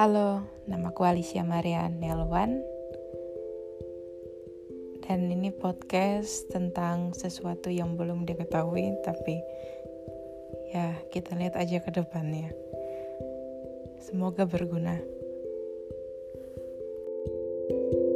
Halo, nama aku Alicia Maria Nelwan. Dan ini podcast tentang sesuatu yang belum diketahui Tapi ya kita lihat aja ke depannya. Semoga berguna. thank you